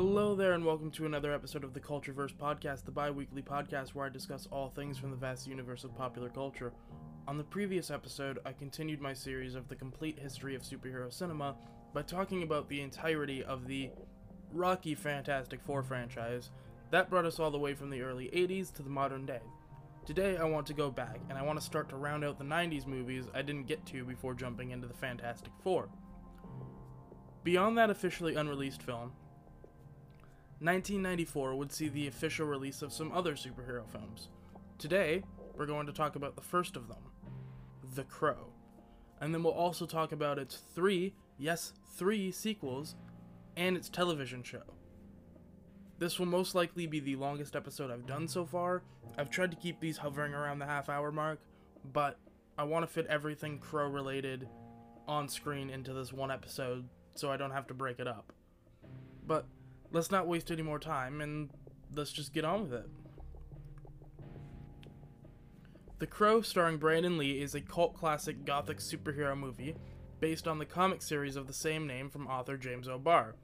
Hello there, and welcome to another episode of the Cultureverse Podcast, the bi weekly podcast where I discuss all things from the vast universe of popular culture. On the previous episode, I continued my series of the complete history of superhero cinema by talking about the entirety of the Rocky Fantastic Four franchise. That brought us all the way from the early 80s to the modern day. Today, I want to go back, and I want to start to round out the 90s movies I didn't get to before jumping into the Fantastic Four. Beyond that officially unreleased film, 1994 would see the official release of some other superhero films. Today, we're going to talk about the first of them, The Crow. And then we'll also talk about its three, yes, three sequels and its television show. This will most likely be the longest episode I've done so far. I've tried to keep these hovering around the half hour mark, but I want to fit everything Crow related on screen into this one episode so I don't have to break it up. But let's not waste any more time and let's just get on with it. The Crow, starring Brandon Lee, is a cult classic gothic superhero movie based on the comic series of the same name from author James O'Barr.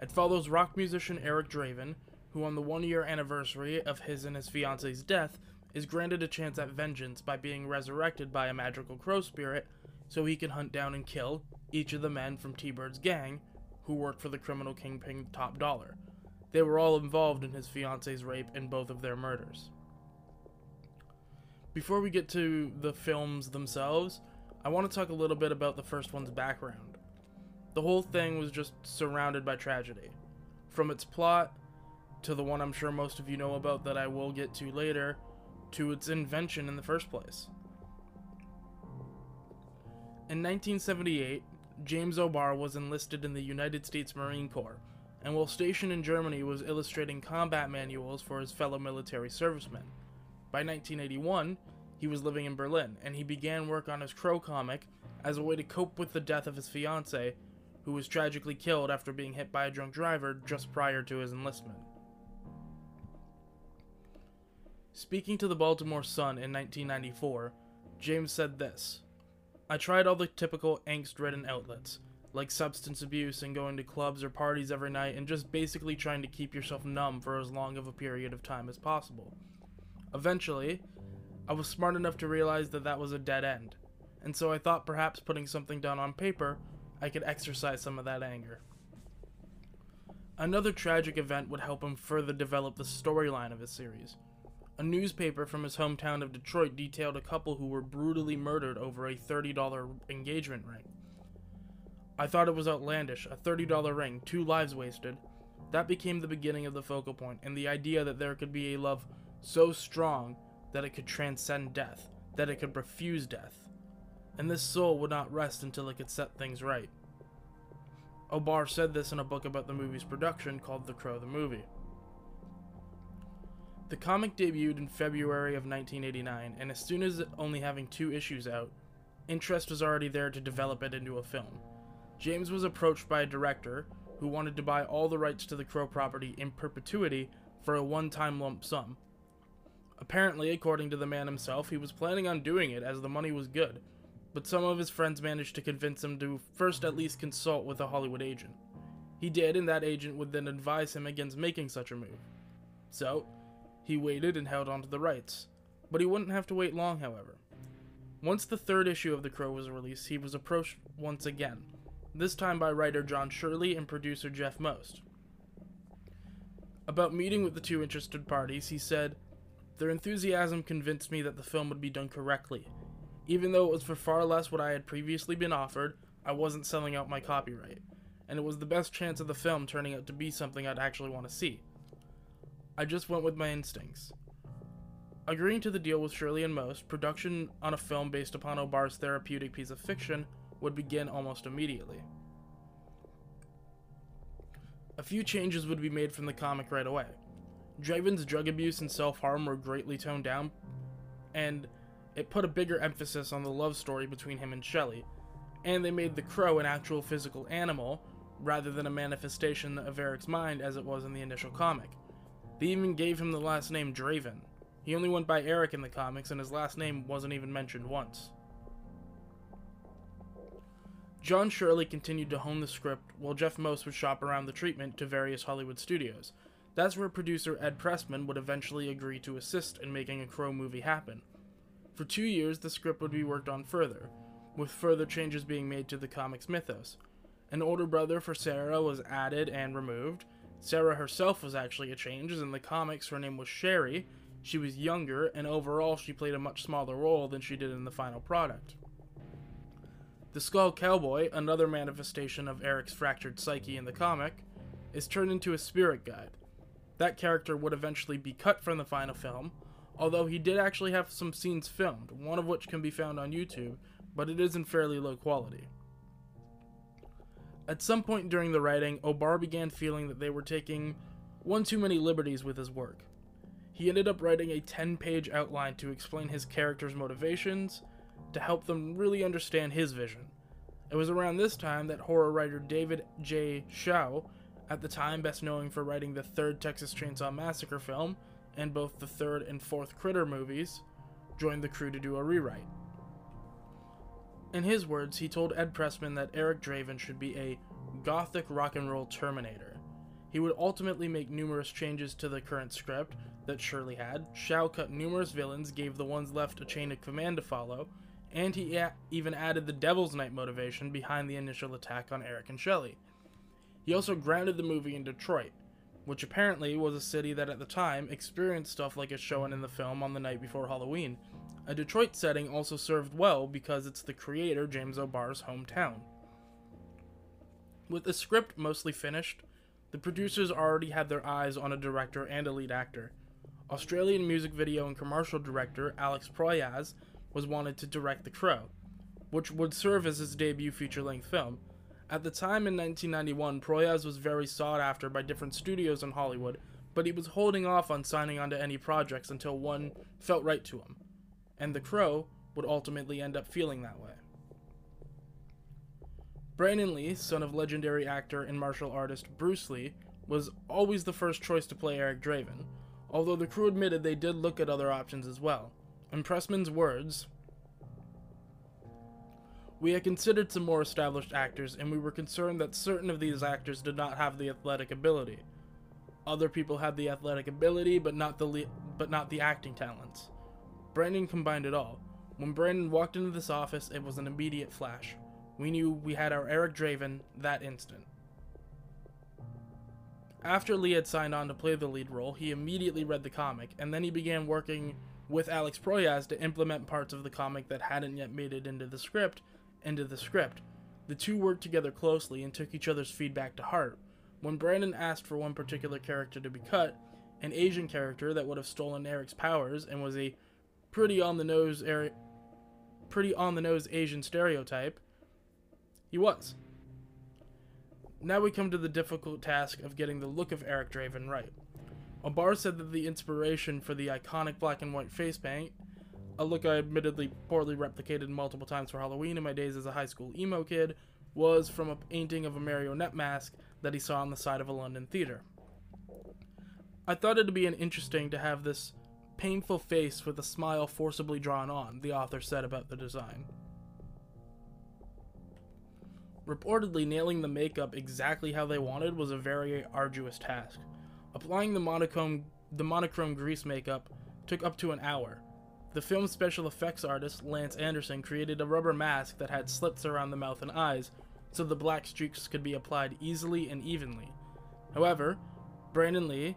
It follows rock musician Eric Draven, who, on the one year anniversary of his and his fiancee's death, is granted a chance at vengeance by being resurrected by a magical crow spirit so he can hunt down and kill each of the men from T Bird's gang who worked for the criminal kingpin Top Dollar. They were all involved in his fiance's rape and both of their murders. Before we get to the films themselves, I want to talk a little bit about the first one's background. The whole thing was just surrounded by tragedy. From its plot, to the one I'm sure most of you know about that I will get to later, to its invention in the first place. In 1978, James O'Barr was enlisted in the United States Marine Corps, and while stationed in Germany was illustrating combat manuals for his fellow military servicemen. By 1981, he was living in Berlin, and he began work on his Crow comic as a way to cope with the death of his fiancée, who was tragically killed after being hit by a drunk driver just prior to his enlistment. Speaking to the Baltimore Sun in 1994, James said this I tried all the typical angst ridden outlets, like substance abuse and going to clubs or parties every night and just basically trying to keep yourself numb for as long of a period of time as possible. Eventually, I was smart enough to realize that that was a dead end, and so I thought perhaps putting something down on paper, I could exercise some of that anger. Another tragic event would help him further develop the storyline of his series. A newspaper from his hometown of Detroit detailed a couple who were brutally murdered over a $30 engagement ring. I thought it was outlandish, a $30 ring, two lives wasted. That became the beginning of the focal point, and the idea that there could be a love so strong that it could transcend death, that it could refuse death. And this soul would not rest until it could set things right. O'Barr said this in a book about the movie's production called The Crow the Movie. The comic debuted in February of 1989, and as soon as only having two issues out, interest was already there to develop it into a film. James was approached by a director who wanted to buy all the rights to the Crow property in perpetuity for a one time lump sum. Apparently, according to the man himself, he was planning on doing it as the money was good, but some of his friends managed to convince him to first at least consult with a Hollywood agent. He did, and that agent would then advise him against making such a move. So, he waited and held on to the rights. But he wouldn't have to wait long, however. Once the third issue of The Crow was released, he was approached once again, this time by writer John Shirley and producer Jeff Most. About meeting with the two interested parties, he said, Their enthusiasm convinced me that the film would be done correctly. Even though it was for far less what I had previously been offered, I wasn't selling out my copyright, and it was the best chance of the film turning out to be something I'd actually want to see. I just went with my instincts. Agreeing to the deal with Shirley and Most, production on a film based upon O'Barr's therapeutic piece of fiction would begin almost immediately. A few changes would be made from the comic right away. Draven's drug abuse and self harm were greatly toned down, and it put a bigger emphasis on the love story between him and Shelley, and they made the crow an actual physical animal rather than a manifestation of Eric's mind as it was in the initial comic. They even gave him the last name Draven. He only went by Eric in the comics, and his last name wasn't even mentioned once. John Shirley continued to hone the script while Jeff Most would shop around the treatment to various Hollywood studios. That's where producer Ed Pressman would eventually agree to assist in making a Crow movie happen. For two years, the script would be worked on further, with further changes being made to the comic's mythos. An older brother for Sarah was added and removed. Sarah herself was actually a change, as in the comics her name was Sherry. She was younger, and overall she played a much smaller role than she did in the final product. The Skull Cowboy, another manifestation of Eric's fractured psyche in the comic, is turned into a spirit guide. That character would eventually be cut from the final film, although he did actually have some scenes filmed, one of which can be found on YouTube, but it is in fairly low quality. At some point during the writing, O'Barr began feeling that they were taking one too many liberties with his work. He ended up writing a 10 page outline to explain his character's motivations, to help them really understand his vision. It was around this time that horror writer David J. Schow, at the time best known for writing the third Texas Chainsaw Massacre film and both the third and fourth Critter movies, joined the crew to do a rewrite. In his words, he told Ed Pressman that Eric Draven should be a gothic rock and roll Terminator. He would ultimately make numerous changes to the current script that Shirley had. Schow cut numerous villains, gave the ones left a chain of command to follow, and he a- even added the Devil's Night motivation behind the initial attack on Eric and Shelley. He also grounded the movie in Detroit, which apparently was a city that at the time experienced stuff like is shown in the film on the night before Halloween. A Detroit setting also served well because it's the creator, James O'Barr's hometown. With the script mostly finished, the producers already had their eyes on a director and a lead actor. Australian music video and commercial director Alex Proyas was wanted to direct The Crow, which would serve as his debut feature length film. At the time in 1991, Proyas was very sought after by different studios in Hollywood, but he was holding off on signing on to any projects until one felt right to him. And The Crow would ultimately end up feeling that way. Brandon Lee, son of legendary actor and martial artist Bruce Lee, was always the first choice to play Eric Draven, although the crew admitted they did look at other options as well. In Pressman's words, we had considered some more established actors, and we were concerned that certain of these actors did not have the athletic ability. Other people had the athletic ability, but not the le- but not the acting talents. Brandon combined it all. When Brandon walked into this office, it was an immediate flash. We knew we had our Eric Draven that instant. After Lee had signed on to play the lead role, he immediately read the comic, and then he began working with Alex Proyas to implement parts of the comic that hadn't yet made it into the script into the script. The two worked together closely and took each other's feedback to heart. When Brandon asked for one particular character to be cut, an Asian character that would have stolen Eric's powers and was a pretty on the nose Eric, pretty on the nose Asian stereotype, he was. Now we come to the difficult task of getting the look of Eric Draven right. O'Barr said that the inspiration for the iconic black and white face paint, a look I admittedly poorly replicated multiple times for Halloween in my days as a high school emo kid, was from a painting of a marionette mask that he saw on the side of a London theater. I thought it'd be an interesting to have this painful face with a smile forcibly drawn on, the author said about the design. Reportedly, nailing the makeup exactly how they wanted was a very arduous task. Applying the monochrome, the monochrome grease makeup took up to an hour. The film's special effects artist, Lance Anderson, created a rubber mask that had slits around the mouth and eyes, so the black streaks could be applied easily and evenly. However, Brandon Lee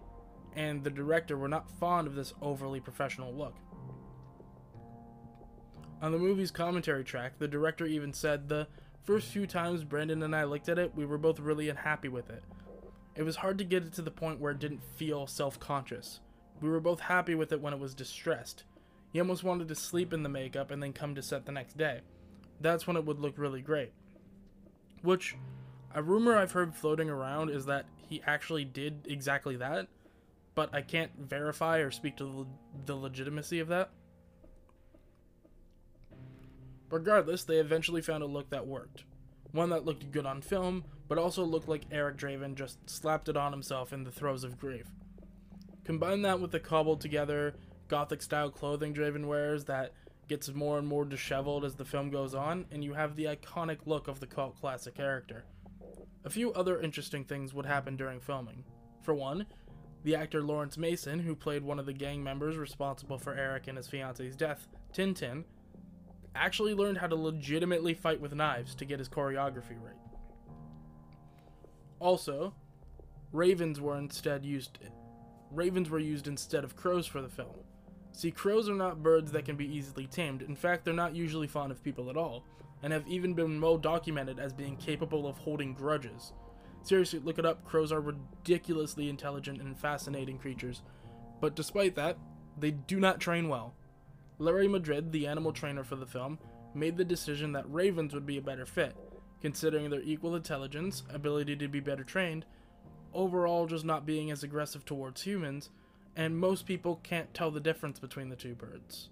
and the director were not fond of this overly professional look. On the movie's commentary track, the director even said the first few times Brandon and I looked at it, we were both really unhappy with it. It was hard to get it to the point where it didn't feel self conscious. We were both happy with it when it was distressed. He almost wanted to sleep in the makeup and then come to set the next day. That's when it would look really great. Which, a rumor I've heard floating around is that he actually did exactly that, but I can't verify or speak to the legitimacy of that. Regardless, they eventually found a look that worked. One that looked good on film, but also looked like Eric Draven just slapped it on himself in the throes of grief. Combine that with the cobbled together gothic style clothing Draven wears that gets more and more disheveled as the film goes on, and you have the iconic look of the cult classic character. A few other interesting things would happen during filming. For one, the actor Laurence Mason, who played one of the gang members responsible for Eric and his fiance's death, Tintin, actually learned how to legitimately fight with knives to get his choreography right. Also, ravens were instead used ravens were used instead of crows for the film. See, crows are not birds that can be easily tamed. In fact, they're not usually fond of people at all, and have even been well documented as being capable of holding grudges. Seriously, look it up. Crows are ridiculously intelligent and fascinating creatures, but despite that, they do not train well. Larry Madrid, the animal trainer for the film, made the decision that ravens would be a better fit, considering their equal intelligence, ability to be better trained, overall just not being as aggressive towards humans, and most people can't tell the difference between the two birds.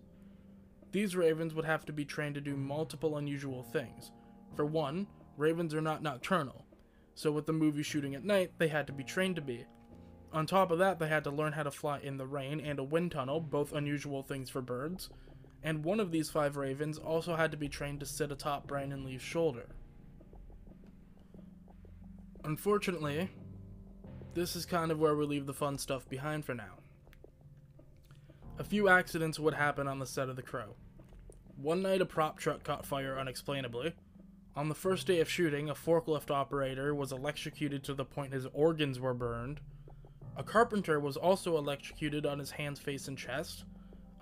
These ravens would have to be trained to do multiple unusual things. For one, ravens are not nocturnal, so with the movie shooting at night, they had to be trained to be. On top of that, they had to learn how to fly in the rain and a wind tunnel, both unusual things for birds, and one of these five ravens also had to be trained to sit atop Brandon Lee's shoulder. Unfortunately, this is kind of where we leave the fun stuff behind for now. A few accidents would happen on the set of The Crow. One night, a prop truck caught fire unexplainably. On the first day of shooting, a forklift operator was electrocuted to the point his organs were burned. A carpenter was also electrocuted on his hands, face, and chest.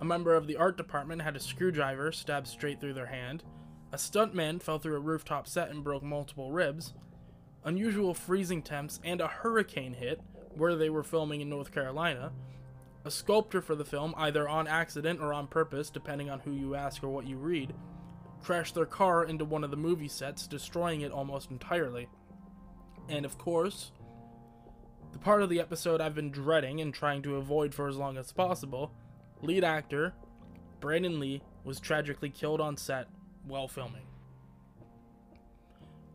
A member of the art department had a screwdriver stabbed straight through their hand. A stuntman fell through a rooftop set and broke multiple ribs unusual freezing temps, and a hurricane hit where they were filming in North Carolina. A sculptor for the film, either on accident or on purpose, depending on who you ask or what you read, crashed their car into one of the movie sets, destroying it almost entirely. And of course, the part of the episode I've been dreading and trying to avoid for as long as possible lead actor Brandon Lee was tragically killed on set while filming.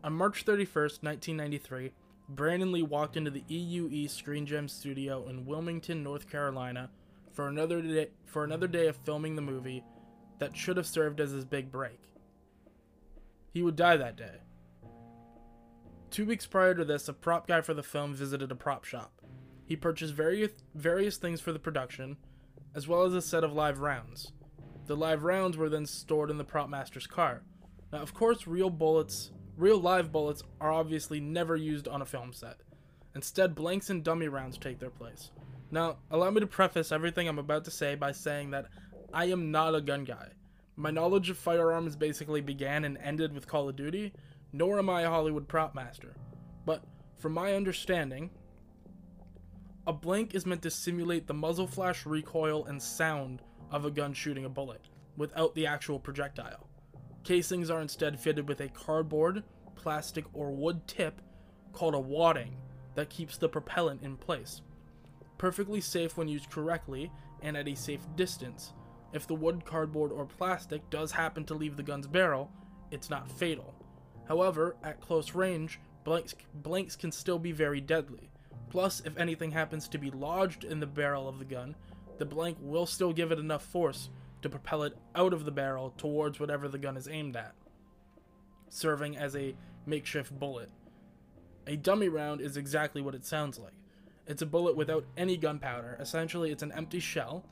On March 31st, 1993, Brandon Lee walked into the EUE Screen Gem studio in Wilmington, North Carolina, for another day, for another day of filming the movie that should have served as his big break. He would die that day. Two weeks prior to this, a prop guy for the film visited a prop shop. He purchased various various things for the production, as well as a set of live rounds. The live rounds were then stored in the prop master's car. Now, of course, real bullets Real live bullets are obviously never used on a film set. Instead, blanks and dummy rounds take their place. Now, allow me to preface everything I'm about to say by saying that I am not a gun guy. My knowledge of firearms basically began and ended with Call of Duty, nor am I a Hollywood prop master. But from my understanding, a blank is meant to simulate the muzzle flash recoil and sound of a gun shooting a bullet, without the actual projectile. Casings are instead fitted with a cardboard, plastic, or wood tip called a wadding that keeps the propellant in place. Perfectly safe when used correctly and at a safe distance. If the wood, cardboard, or plastic does happen to leave the gun's barrel, it's not fatal. However, at close range, blanks, blanks can still be very deadly. Plus, if anything happens to be lodged in the barrel of the gun, the blank will still give it enough force to propel it out of the barrel towards whatever the gun is aimed at, serving as a makeshift bullet. A dummy round is exactly what it sounds like. It's a bullet without any gunpowder. Essentially, it's an empty shell.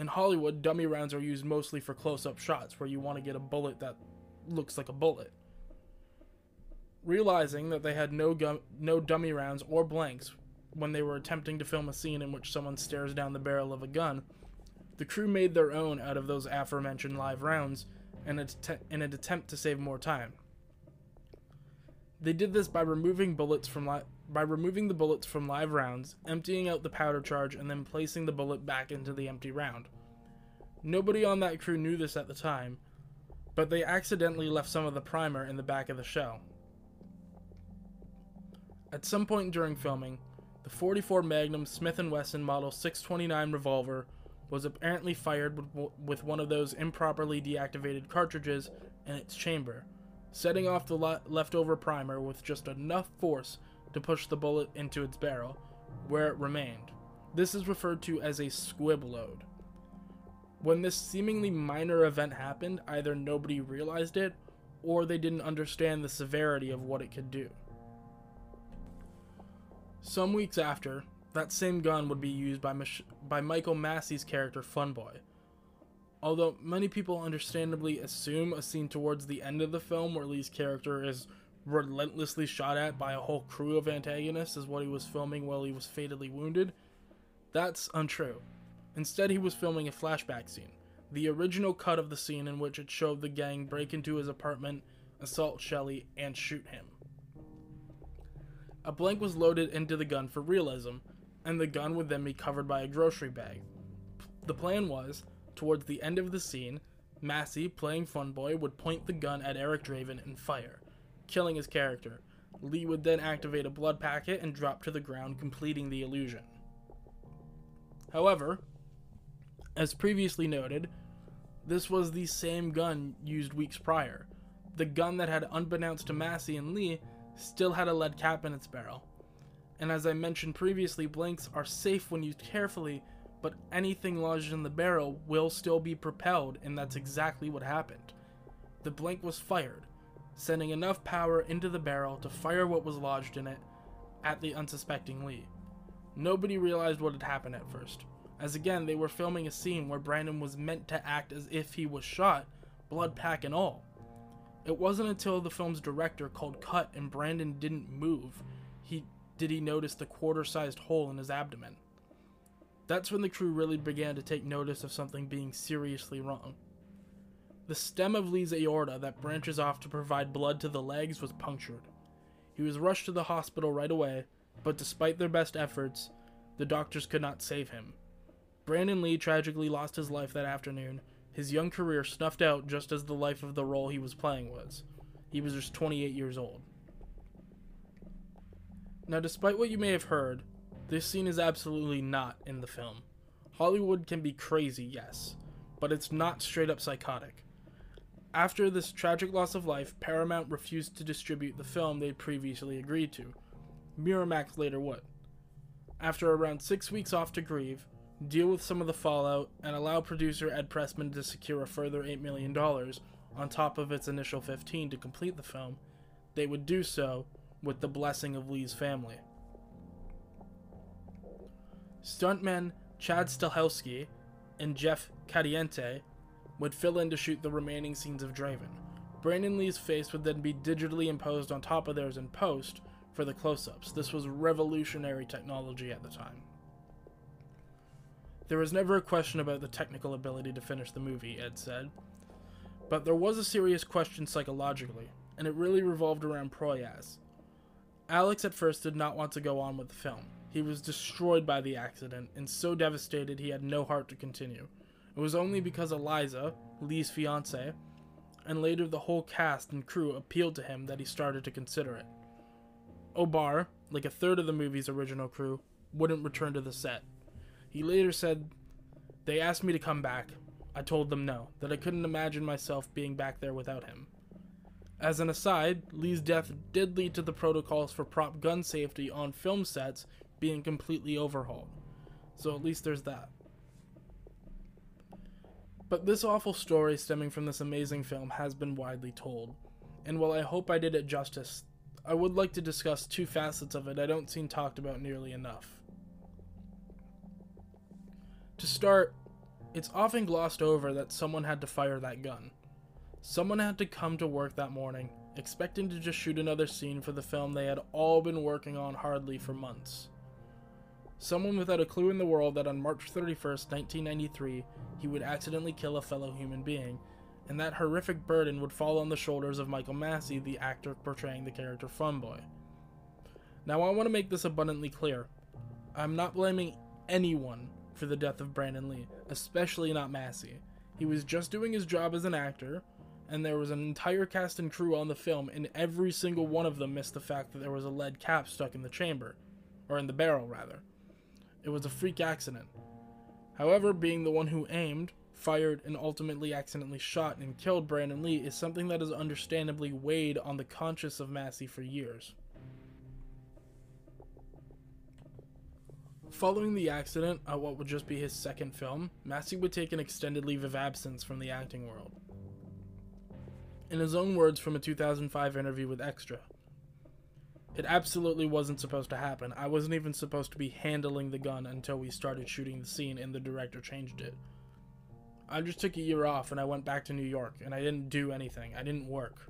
In Hollywood, dummy rounds are used mostly for close up shots where you want to get a bullet that looks like a bullet. Realizing that they had no, gun- no dummy rounds or blanks when they were attempting to film a scene in which someone stares down the barrel of a gun, the crew made their own out of those aforementioned live rounds in, in an attempt to save more time. They did this by removing bullets from li- by removing the bullets from live rounds, emptying out the powder charge, and then placing the bullet back into the empty round. Nobody on that crew knew this at the time, but they accidentally left some of the primer in the back of the shell. At some point during filming, the 44 Magnum Smith & Wesson Model 629 revolver was apparently fired with one of those improperly deactivated cartridges in its chamber, setting off the leftover primer with just enough force to push the bullet into its barrel, where it remained. This is referred to as a squib load. When this seemingly minor event happened, either nobody realized it or they didn't understand the severity of what it could do. Some weeks after, that same gun would be used by, Mich- by Michael Massee's character Funboy. Although many people understandably assume a scene towards the end of the film where Lee's character is relentlessly shot at by a whole crew of antagonists is what he was filming while he was fatally wounded, that's untrue. Instead, he was filming a flashback scene, the original cut of the scene in which it showed the gang break into his apartment, assault Shelley, and shoot him. A blank was loaded into the gun for realism, and the gun would then be covered by a grocery bag. The plan was, towards the end of the scene, Massee, playing Funboy, would point the gun at Eric Draven and fire, killing his character. Lee would then activate a blood packet and drop to the ground, completing the illusion. However, as previously noted, this was the same gun used weeks prior. The gun that had, unbeknownst to Massee and Lee, still had a lead cap in its barrel. And as I mentioned previously, blanks are safe when used carefully, but anything lodged in the barrel will still be propelled, and that's exactly what happened. The blank was fired, sending enough power into the barrel to fire what was lodged in it at the unsuspecting Lee. Nobody realized what had happened at first, as again, they were filming a scene where Brandon was meant to act as if he was shot, blood pack and all. It wasn't until the film's director called cut and Brandon didn't move he did he notice the quarter-sized hole in his abdomen. That's when the crew really began to take notice of something being seriously wrong. The stem of Lee's aorta that branches off to provide blood to the legs was punctured. He was rushed to the hospital right away, but despite their best efforts, the doctors could not save him. Brandon Lee tragically lost his life that afternoon, his young career snuffed out just as the life of the role he was playing was. He was just 28 years old. Now, despite what you may have heard, this scene is absolutely not in the film. Hollywood can be crazy, yes, but it's not straight up psychotic. After this tragic loss of life, Paramount refused to distribute the film they'd previously agreed to. Miramax later would. After around six weeks off to grieve, deal with some of the fallout, and allow producer Ed Pressman to secure a further $8 million on top of its initial 15 to complete the film, they would do so with the blessing of Lee's family. Stuntmen Chad Stahelski and Jeff Cadiente would fill in to shoot the remaining scenes of Draven. Brandon Lee's face would then be digitally imposed on top of theirs in post for the close ups. This was revolutionary technology at the time. There was never a question about the technical ability to finish the movie, Ed said. But there was a serious question psychologically, and it really revolved around Proyas. Alex at first did not want to go on with the film. He was destroyed by the accident and so devastated he had no heart to continue. It was only because Eliza, Lee's fiance, and later the whole cast and crew appealed to him that he started to consider it. O'Barr, like a third of the movie's original crew, wouldn't return to the set. He later said, They asked me to come back. I told them no, that I couldn't imagine myself being back there without him. As an aside, Lee's death did lead to the protocols for prop gun safety on film sets being completely overhauled. So at least there's that. But this awful story stemming from this amazing film has been widely told. And while I hope I did it justice, I would like to discuss two facets of it I don't seem talked about nearly enough. To start, it's often glossed over that someone had to fire that gun. Someone had to come to work that morning, expecting to just shoot another scene for the film they had all been working on hardly for months. Someone without a clue in the world that on March 31st, 1993, he would accidentally kill a fellow human being, and that horrific burden would fall on the shoulders of Michael Massee, the actor portraying the character Funboy. Now, I want to make this abundantly clear. I'm not blaming anyone for the death of Brandon Lee, especially not Massee. He was just doing his job as an actor, and there was an entire cast and crew on the film, and every single one of them missed the fact that there was a lead cap stuck in the chamber, or in the barrel, rather. It was a freak accident. However, being the one who aimed, fired, and ultimately accidentally shot and killed Brandon Lee is something that has understandably weighed on the conscience of Massee for years. Following the accident at what would just be his second film, Massee would take an extended leave of absence from the acting world. In his own words from a 2005 interview with Extra, it absolutely wasn't supposed to happen. I wasn't even supposed to be handling the gun until we started shooting the scene and the director changed it. I just took a year off and I went back to New York and I didn't do anything. I didn't work.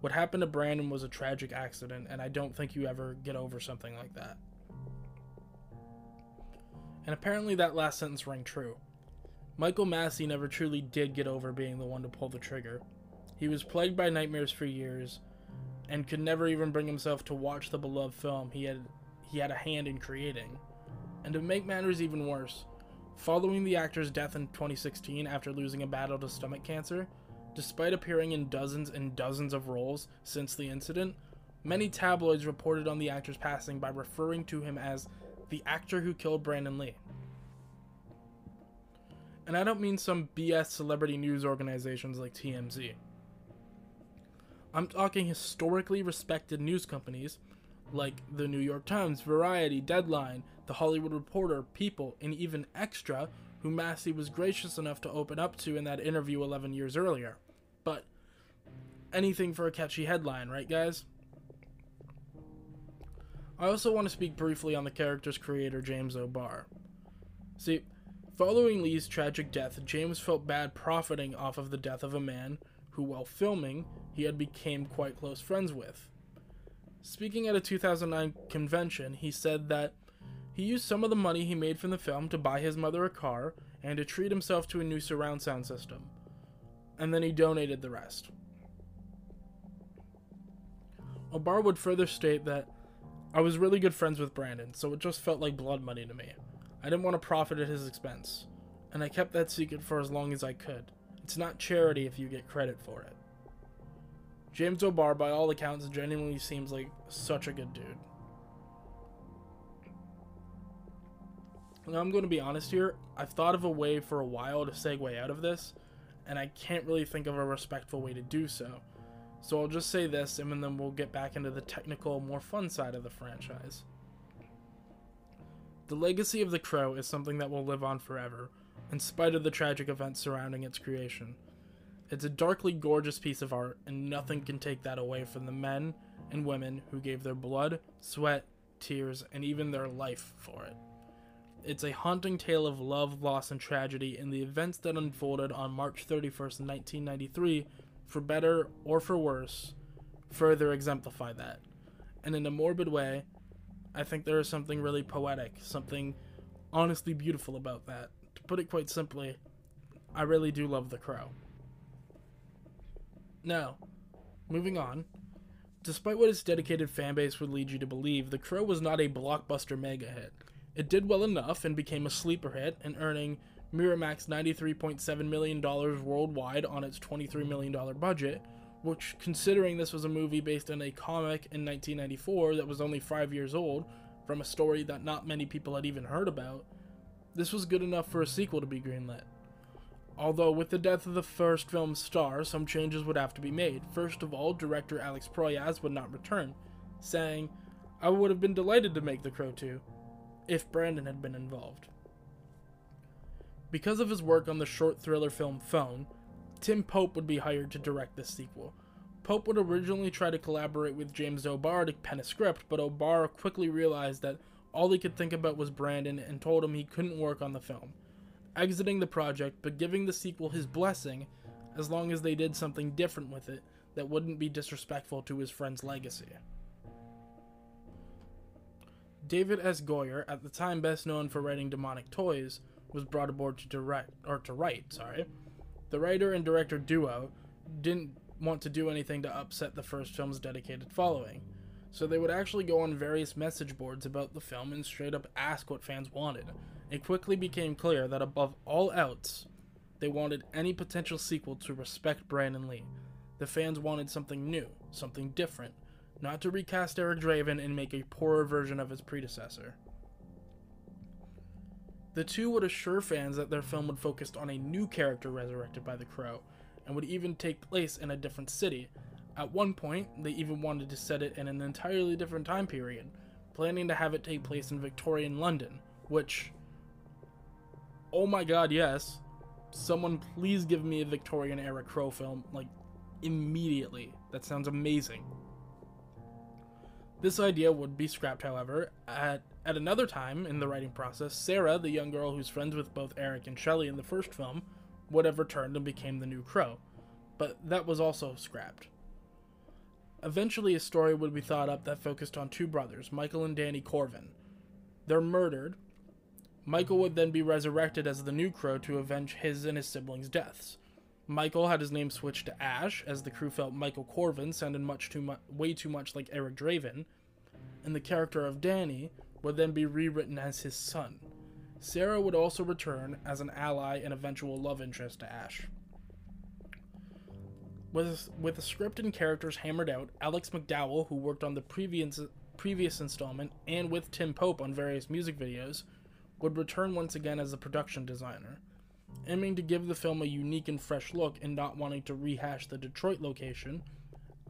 What happened to Brandon was a tragic accident and I don't think you ever get over something like that. And apparently that last sentence rang true. Michael Massee never truly did get over being the one to pull the trigger. He was plagued by nightmares for years and could never even bring himself to watch the beloved film he had he had a hand in creating. And to make matters even worse, following the actor's death in 2016 after losing a battle to stomach cancer, despite appearing in dozens and dozens of roles since the incident, many tabloids reported on the actor's passing by referring to him as the actor who killed Brandon Lee. And I don't mean some BS celebrity news organizations like TMZ. I'm talking historically respected news companies like the New York Times, Variety, Deadline, The Hollywood Reporter, People, and even Extra, who Massee was gracious enough to open up to in that interview 11 years earlier. But anything for a catchy headline, right, guys? I also want to speak briefly on the character's creator, James O'Barr. See, following Lee's tragic death, James felt bad profiting off of the death of a man who, while filming, he had become quite close friends with. Speaking at a 2009 convention, he said that he used some of the money he made from the film to buy his mother a car and to treat himself to a new surround sound system. And then he donated the rest. O'Barr would further state that I was really good friends with Brandon, so it just felt like blood money to me. I didn't want to profit at his expense, and I kept that secret for as long as I could. It's not charity if you get credit for it. James O'Barr, by all accounts, genuinely seems like such a good dude. Now, I'm going to be honest here. I've thought of a way for a while to segue out of this, and I can't really think of a respectful way to do so. So I'll just say this, and then we'll get back into the technical, more fun side of the franchise. The legacy of The Crow is something that will live on forever, in spite of the tragic events surrounding its creation. It's a darkly gorgeous piece of art, and nothing can take that away from the men and women who gave their blood, sweat, tears, and even their life for it. It's a haunting tale of love, loss, and tragedy, and the events that unfolded on March 31st, 1993 for better or for worse, further exemplify that. And in a morbid way, I think there is something really poetic, something honestly beautiful about that. To put it quite simply, I really do love The Crow. Now, moving on. Despite what its dedicated fanbase would lead you to believe, The Crow was not a blockbuster mega hit. It did well enough and became a sleeper hit and earning Miramax $93.7 million worldwide on its $23 million budget, which, considering this was a movie based on a comic in 1994 that was only five years old, from a story that not many people had even heard about, this was good enough for a sequel to be greenlit. Although, with the death of the first film's star, some changes would have to be made. First of all, director Alex Proyas would not return, saying, I would have been delighted to make The Crow 2 if Brandon had been involved. Because of his work on the short thriller film Phone, Tim Pope would be hired to direct this sequel. Pope would originally try to collaborate with James O'Barr to pen a script, but O'Barr quickly realized that all he could think about was Brandon and told him he couldn't work on the film, exiting the project but giving the sequel his blessing as long as they did something different with it that wouldn't be disrespectful to his friend's legacy. David S. Goyer, at the time best known for writing Demonic Toys, was brought aboard to direct or to write, sorry. The writer and director duo didn't want to do anything to upset the first film's dedicated following. So they would actually go on various message boards about the film and straight up ask what fans wanted. It quickly became clear that above all else, they wanted any potential sequel to respect Brandon Lee. The fans wanted something new, something different, not to recast Eric Draven and make a poorer version of his predecessor. The two would assure fans that their film would focus on a new character resurrected by the Crow, and would even take place in a different city. At one point, they even wanted to set it in an entirely different time period, planning to have it take place in Victorian London, which, oh my god, yes. Someone please give me a Victorian era Crow film, like, immediately. That sounds amazing. This idea would be scrapped, however, at, at another time in the writing process. Sarah, the young girl who's friends with both Eric and Shelley in the first film, would have returned and became the new Crow, but that was also scrapped. Eventually, a story would be thought up that focused on two brothers, Michael and Danny Corvin. They're murdered. Michael would then be resurrected as the new Crow to avenge his and his siblings' deaths. Michael had his name switched to Ash, as the crew felt Michael Corvin sounded much too much, way too much like Eric Draven, and the character of Danny would then be rewritten as his son. Sarah would also return as an ally and eventual love interest to Ash. With, with the script and characters hammered out, Alex McDowell, who worked on the previous, previous installment, and with Tim Pope on various music videos, would return once again as a production designer aiming to give the film a unique and fresh look and not wanting to rehash the Detroit location,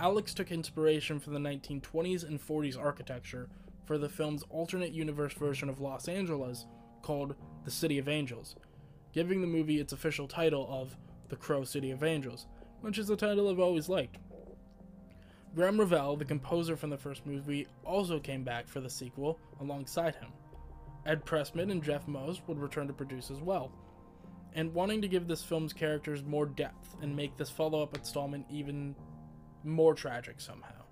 Alex took inspiration from the 1920s and 40s architecture for the film's alternate universe version of Los Angeles called The City of Angels, giving the movie its official title of The Crow City of Angels, which is a title I've always liked. Graeme Revell, the composer from the first movie, also came back for the sequel alongside him. Ed Pressman and Jeff Most would return to produce as well, and wanting to give this film's characters more depth and make this follow up installment even more tragic somehow.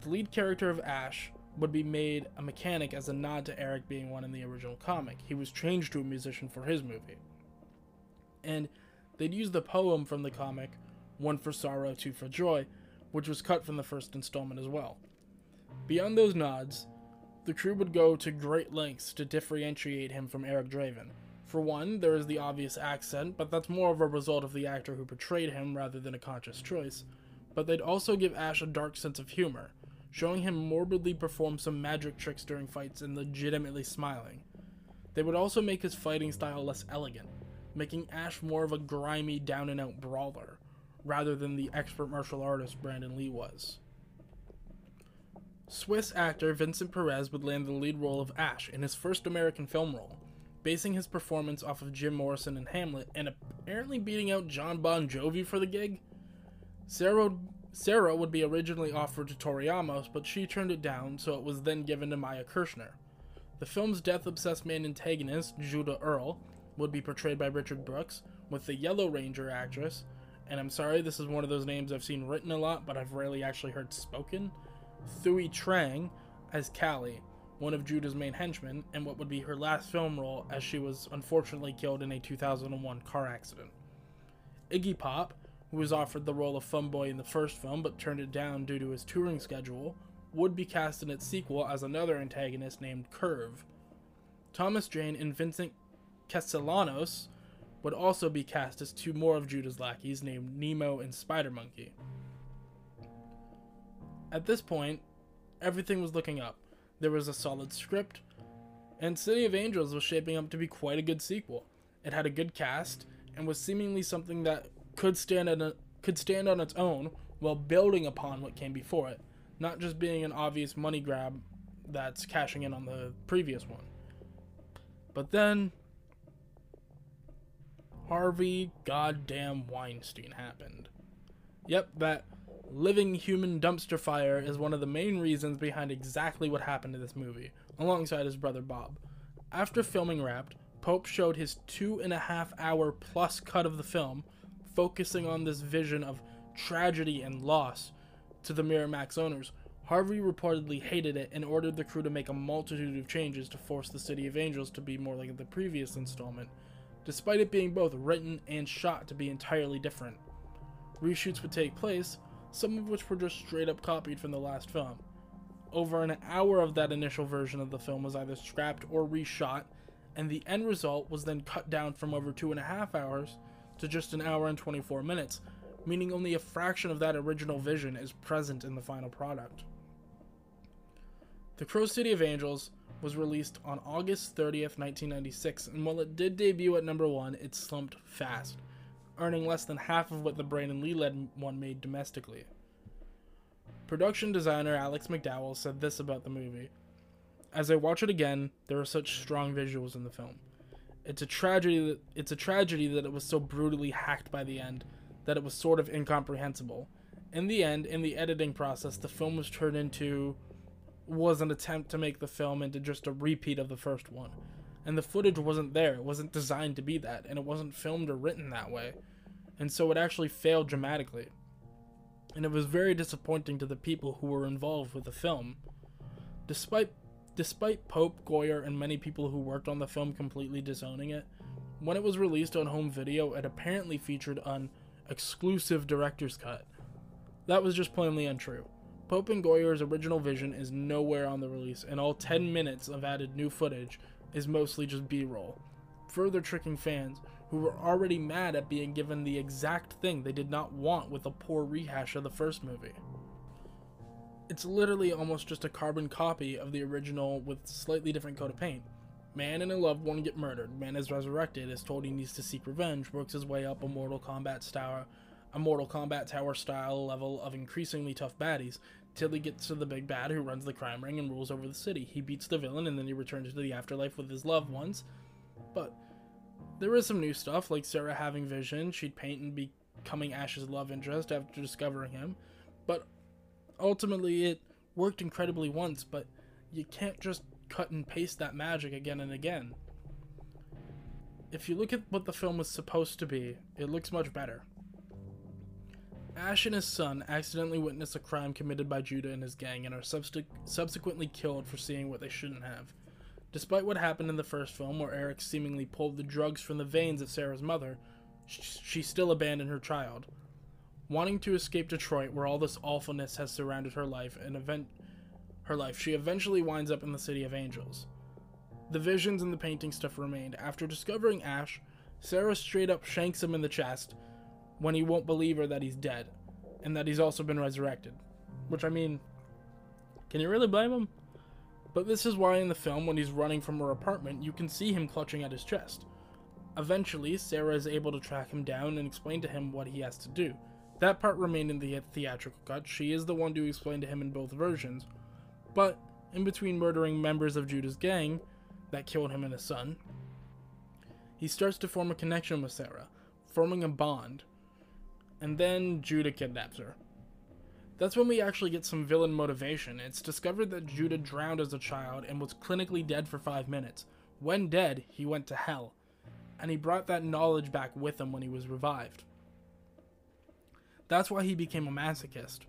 The lead character of Ash would be made a mechanic as a nod to Eric being one in the original comic. He was changed to a musician for his movie. And they'd use the poem from the comic, One for Sorrow, Two for Joy, which was cut from the first installment as well. Beyond those nods, the crew would go to great lengths to differentiate him from Eric Draven, for one, there is the obvious accent, but that's more of a result of the actor who portrayed him rather than a conscious choice. But they'd also give Ash a dark sense of humor, showing him morbidly perform some magic tricks during fights and legitimately smiling. They would also make his fighting style less elegant, making Ash more of a grimy, down and out brawler, rather than the expert martial artist Brandon Lee was. Swiss actor Vincent Perez would land the lead role of Ash in his first American film role, basing his performance off of Jim Morrison in Hamlet and apparently beating out Jon Bon Jovi for the gig. Sarah, Sarah would be originally offered to Tori Amos, but she turned it down, so it was then given to Mia Kirshner. The film's death obsessed main antagonist, Judah Earl, would be portrayed by Richard Brooks, with the Yellow Ranger actress, and I'm sorry, this is one of those names I've seen written a lot, but I've rarely actually heard spoken, Thuy Trang as Callie, one of Judah's main henchmen, and what would be her last film role as she was unfortunately killed in a 2001 car accident. Iggy Pop, who was offered the role of Funboy in the first film but turned it down due to his touring schedule, would be cast in its sequel as another antagonist named Curve. Thomas Jane and Vincent Castellanos would also be cast as two more of Judah's lackeys named Nemo and Spider Monkey. At this point, everything was looking up there was a solid script, and City of Angels was shaping up to be quite a good sequel. It had a good cast and was seemingly something that could stand on could stand on its own while building upon what came before it, not just being an obvious money grab that's cashing in on the previous one. But then Harvey goddamn Weinstein happened. Yep, that living human dumpster fire is one of the main reasons behind exactly what happened to this movie, alongside his brother Bob. After filming wrapped, Pope showed his two and a half hour plus cut of the film, focusing on this vision of tragedy and loss to the Miramax owners. Harvey reportedly hated it and ordered the crew to make a multitude of changes to force the City of Angels to be more like the previous installment, despite it being both written and shot to be entirely different. Reshoots would take place, some of which were just straight up copied from the last film. Over an hour of that initial version of the film was either scrapped or reshot, and the end result was then cut down from over two and a half hours to just an hour and 24 minutes, meaning only a fraction of that original vision is present in the final product. The Crow City of Angels was released on August 30th, 1996, and while it did debut at number one, it slumped fast earning less than half of what the Brandon Lee led one made domestically. Production designer Alex McDowell said this about the movie As I watch it again, there are such strong visuals in the film. It's a tragedy that it's a tragedy that it was so brutally hacked by the end that it was sort of incomprehensible. In the end, in the editing process, the film was turned into was an attempt to make the film into just a repeat of the first one. And the footage wasn't there. It wasn't designed to be that, and it wasn't filmed or written that way. And so it actually failed dramatically. And it was very disappointing to the people who were involved with the film. Despite despite Pope, Goyer, and many people who worked on the film completely disowning it, when it was released on home video, it apparently featured an exclusive director's cut. That was just plainly untrue. Pope and Goyer's original vision is nowhere on the release, and all 10 minutes of added new footage is mostly just B roll, further tricking fans who were already mad at being given the exact thing they did not want with a poor rehash of the first movie. It's literally almost just a carbon copy of the original with slightly different coat of paint. Man and a loved one get murdered. Man is resurrected, is told he needs to seek revenge, works his way up a Mortal Kombat tower, a Mortal Kombat tower style level of increasingly tough baddies, till he gets to the big bad who runs the crime ring and rules over the city. He beats the villain and then he returns to the afterlife with his loved ones. But there is some new stuff, like Sarah having vision. She'd paint and becoming Ash's love interest after discovering him. But ultimately, it worked incredibly once, but you can't just cut and paste that magic again and again. If you look at what the film was supposed to be, it looks much better. Ash and his son accidentally witness a crime committed by Judah and his gang and are subsequently killed for seeing what they shouldn't have. Despite what happened in the first film, where Eric seemingly pulled the drugs from the veins of Sarah's mother, sh- she still abandoned her child. Wanting to escape Detroit, where all this awfulness has surrounded her life, and event her life, she eventually winds up in the City of Angels. The visions and the painting stuff remained. After discovering Ash, Sarah straight up shanks him in the chest when he won't believe her that he's dead and that he's also been resurrected. Which, I mean, can you really blame him? But this is why in the film, when he's running from her apartment, you can see him clutching at his chest. Eventually, Sarah is able to track him down and explain to him what he has to do. That part remained in the theatrical cut. She is the one to explain to him in both versions. But, in between murdering members of Judah's gang that killed him and his son, he starts to form a connection with Sarah, forming a bond and then Judah kidnaps her. That's when we actually get some villain motivation. It's discovered that Judah drowned as a child and was clinically dead for five minutes. When dead, he went to hell, and he brought that knowledge back with him when he was revived. That's why he became a masochist,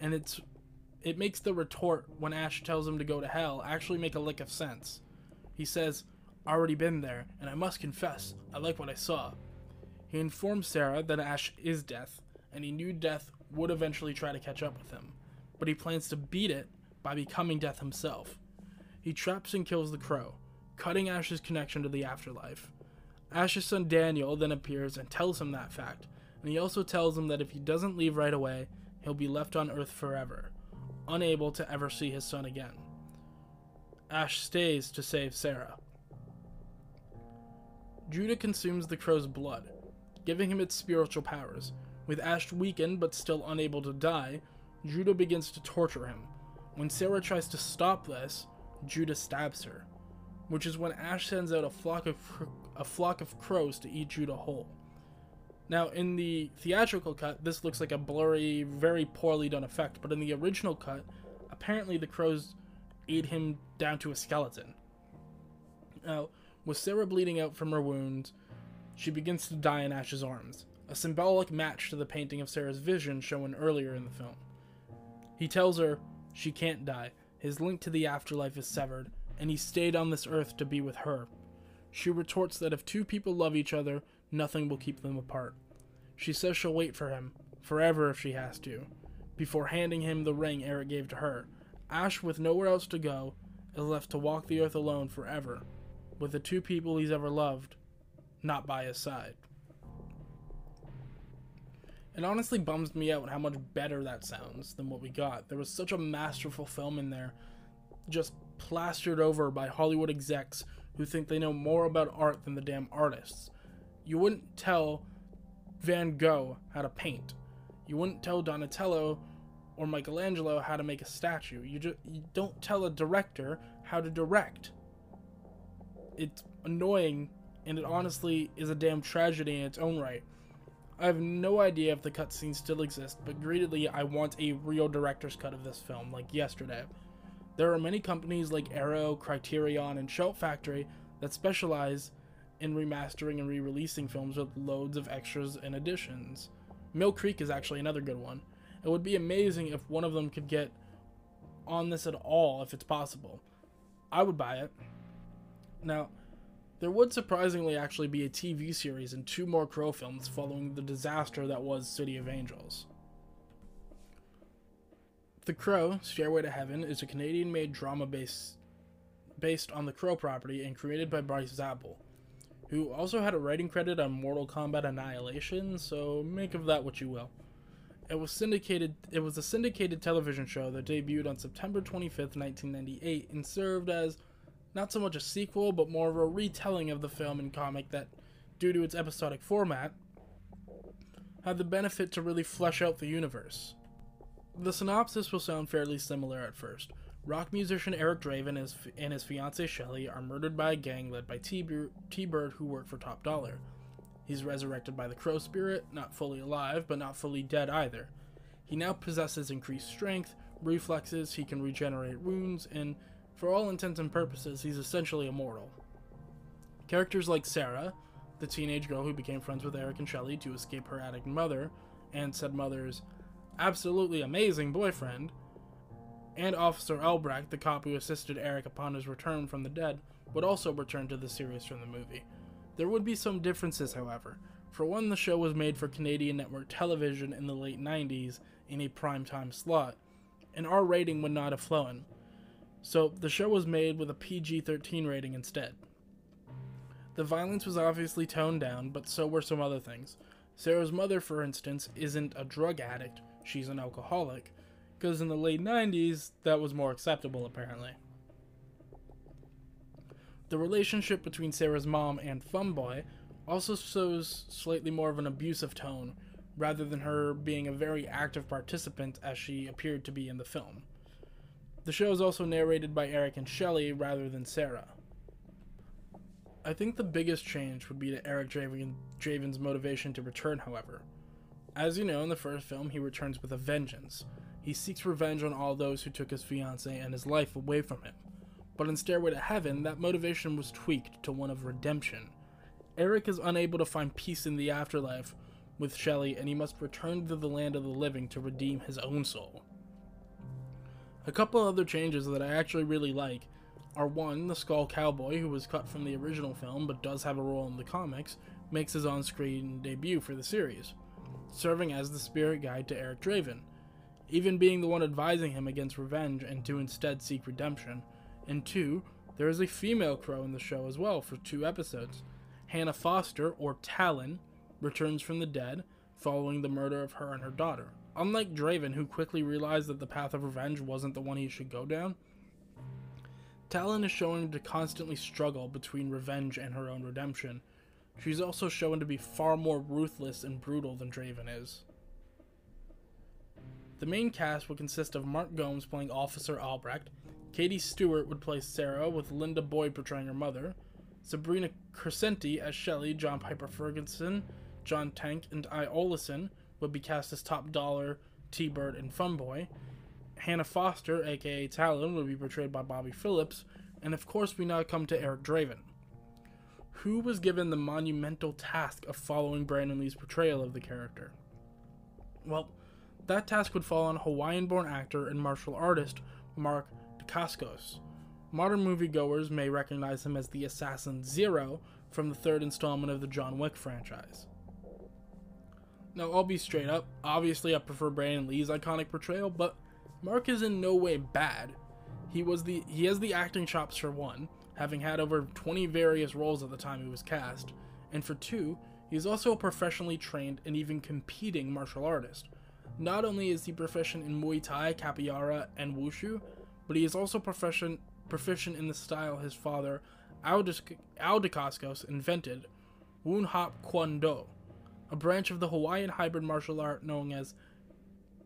and it's it makes the retort when Ash tells him to go to hell actually make a lick of sense. He says, "Already been there, and I must confess, I like what I saw." He informs Sarah that Ash is Death, and he knew Death would eventually try to catch up with him, but he plans to beat it by becoming Death himself. He traps and kills the crow, cutting Ash's connection to the afterlife. Ash's son Daniel then appears and tells him that fact, and he also tells him that if he doesn't leave right away, he'll be left on Earth forever, unable to ever see his son again. Ash stays to save Sarah. Judah consumes the crow's blood, giving him its spiritual powers. With Ash weakened but still unable to die, Judah begins to torture him. When Sarah tries to stop this, Judah stabs her, which is when Ash sends out a flock of a flock of crows to eat Judah whole. Now, in the theatrical cut, this looks like a blurry, very poorly done effect, but in the original cut, apparently the crows ate him down to a skeleton. Now, with Sarah bleeding out from her wounds, she begins to die in Ash's arms, a symbolic match to the painting of Sarah's vision shown earlier in the film. He tells her she can't die, his link to the afterlife is severed, and he stayed on this earth to be with her. She retorts that if two people love each other, nothing will keep them apart. She says she'll wait for him, forever if she has to, before handing him the ring Eric gave to her. Ash, with nowhere else to go, is left to walk the earth alone forever, with the two people he's ever loved not by his side. It honestly bums me out how much better that sounds than what we got. There was such a masterful film in there, just plastered over by Hollywood execs who think they know more about art than the damn artists. You wouldn't tell Van Gogh how to paint. You wouldn't tell Donatello or Michelangelo how to make a statue. You just you don't tell a director how to direct. It's annoying and it honestly is a damn tragedy in its own right. I have no idea if the cutscenes still exist, but greedily I want a real director's cut of this film, like yesterday. There are many companies like Arrow, Criterion, and Shout Factory that specialize in remastering and re-releasing films with loads of extras and additions. Mill Creek is actually another good one. It would be amazing if one of them could get on this at all if it's possible. I would buy it. Now, there would surprisingly actually be a TV series and two more Crow films following the disaster that was City of Angels. The Crow, Stairway to Heaven, is a Canadian made drama based, based on the Crow property and created by Bryce Zabel who also had a writing credit on Mortal Kombat Annihilation, so make of that what you will. It was syndicated it was a syndicated television show that debuted on September 25th, 1998 and served as not so much a sequel but more of a retelling of the film and comic that due to its episodic format had the benefit to really flesh out the universe. The synopsis will sound fairly similar at first, Rock musician Eric Draven and his, fiancee Shelly are murdered by a gang led by T-Bird who work for Top Dollar. He's resurrected by the Crow Spirit, not fully alive, but not fully dead either. He now possesses increased strength, reflexes, he can regenerate wounds, and for all intents and purposes, he's essentially immortal. Characters like Sarah, the teenage girl who became friends with Eric and Shelly to escape her addict mother, and said mother's absolutely amazing boyfriend, and Officer Albrecht, the cop who assisted Eric upon his return from the dead, would also return to the series from the movie. There would be some differences, however. For one, the show was made for Canadian network television in the late 90s in a primetime slot. An R rating would not have flown. So the show was made with a PG 13 rating instead. The violence was obviously toned down, but so were some other things. Sarah's mother, for instance, isn't a drug addict, she's an alcoholic, because in the late 90s, that was more acceptable, apparently. The relationship between Sarah's mom and Funboy also shows slightly more of an abusive tone, rather than her being a very active participant as she appeared to be in the film. The show is also narrated by Eric and Shelley rather than Sarah. I think the biggest change would be to Eric Draven, Draven's motivation to return, however. As you know, in the first film, he returns with a vengeance, he seeks revenge on all those who took his fiancee and his life away from him. But in Stairway to Heaven, that motivation was tweaked to one of redemption. Eric is unable to find peace in the afterlife with Shelley, and he must return to the land of the living to redeem his own soul. A couple other changes that I actually really like are one, the Skull Cowboy, who was cut from the original film but does have a role in the comics, makes his on screen debut for the series, serving as the spirit guide to Eric Draven even being the one advising him against revenge and to instead seek redemption. And two, there is a female crow in the show as well for two episodes. Hannah Foster, or Talon, returns from the dead following the murder of her and her daughter. Unlike Draven, who quickly realized that the path of revenge wasn't the one he should go down, Talon is shown to constantly struggle between revenge and her own redemption. She's also shown to be far more ruthless and brutal than Draven is. The main cast would consist of Marc Gomes playing Officer Albrecht, Katie Stewart would play Sarah, with Lynda Boyd portraying her mother, Sabrina Crescenti as Shelley, John Pyper-Ferguson, John Tank, and I. Olison would be cast as Top Dollar, T Bird, and Funboy. Hannah Foster, aka Talon, would be portrayed by Bobbie Phillips, and of course, we now come to Eric Draven, who was given the monumental task of following Brandon Lee's portrayal of the character. Well, that task would fall on Hawaiian born actor and martial artist Mark Dacascos. Modern moviegoers may recognize him as the assassin Zero from the third installment of the John Wick franchise. Now, I'll be straight up. Obviously, I prefer Brandon Lee's iconic portrayal, but Mark is in no way bad. He was the he has the acting chops for one, having had over 20 various roles at the time he was cast, and for two, he is also a professionally trained and even competing martial artist, not only is he proficient in Muay Thai, Capoeira, and Wushu, but he is also proficient proficient in the style his father, Al Dacascos, invented, Wun Hop Kuen Do, a branch of the Hawaiian hybrid martial art known as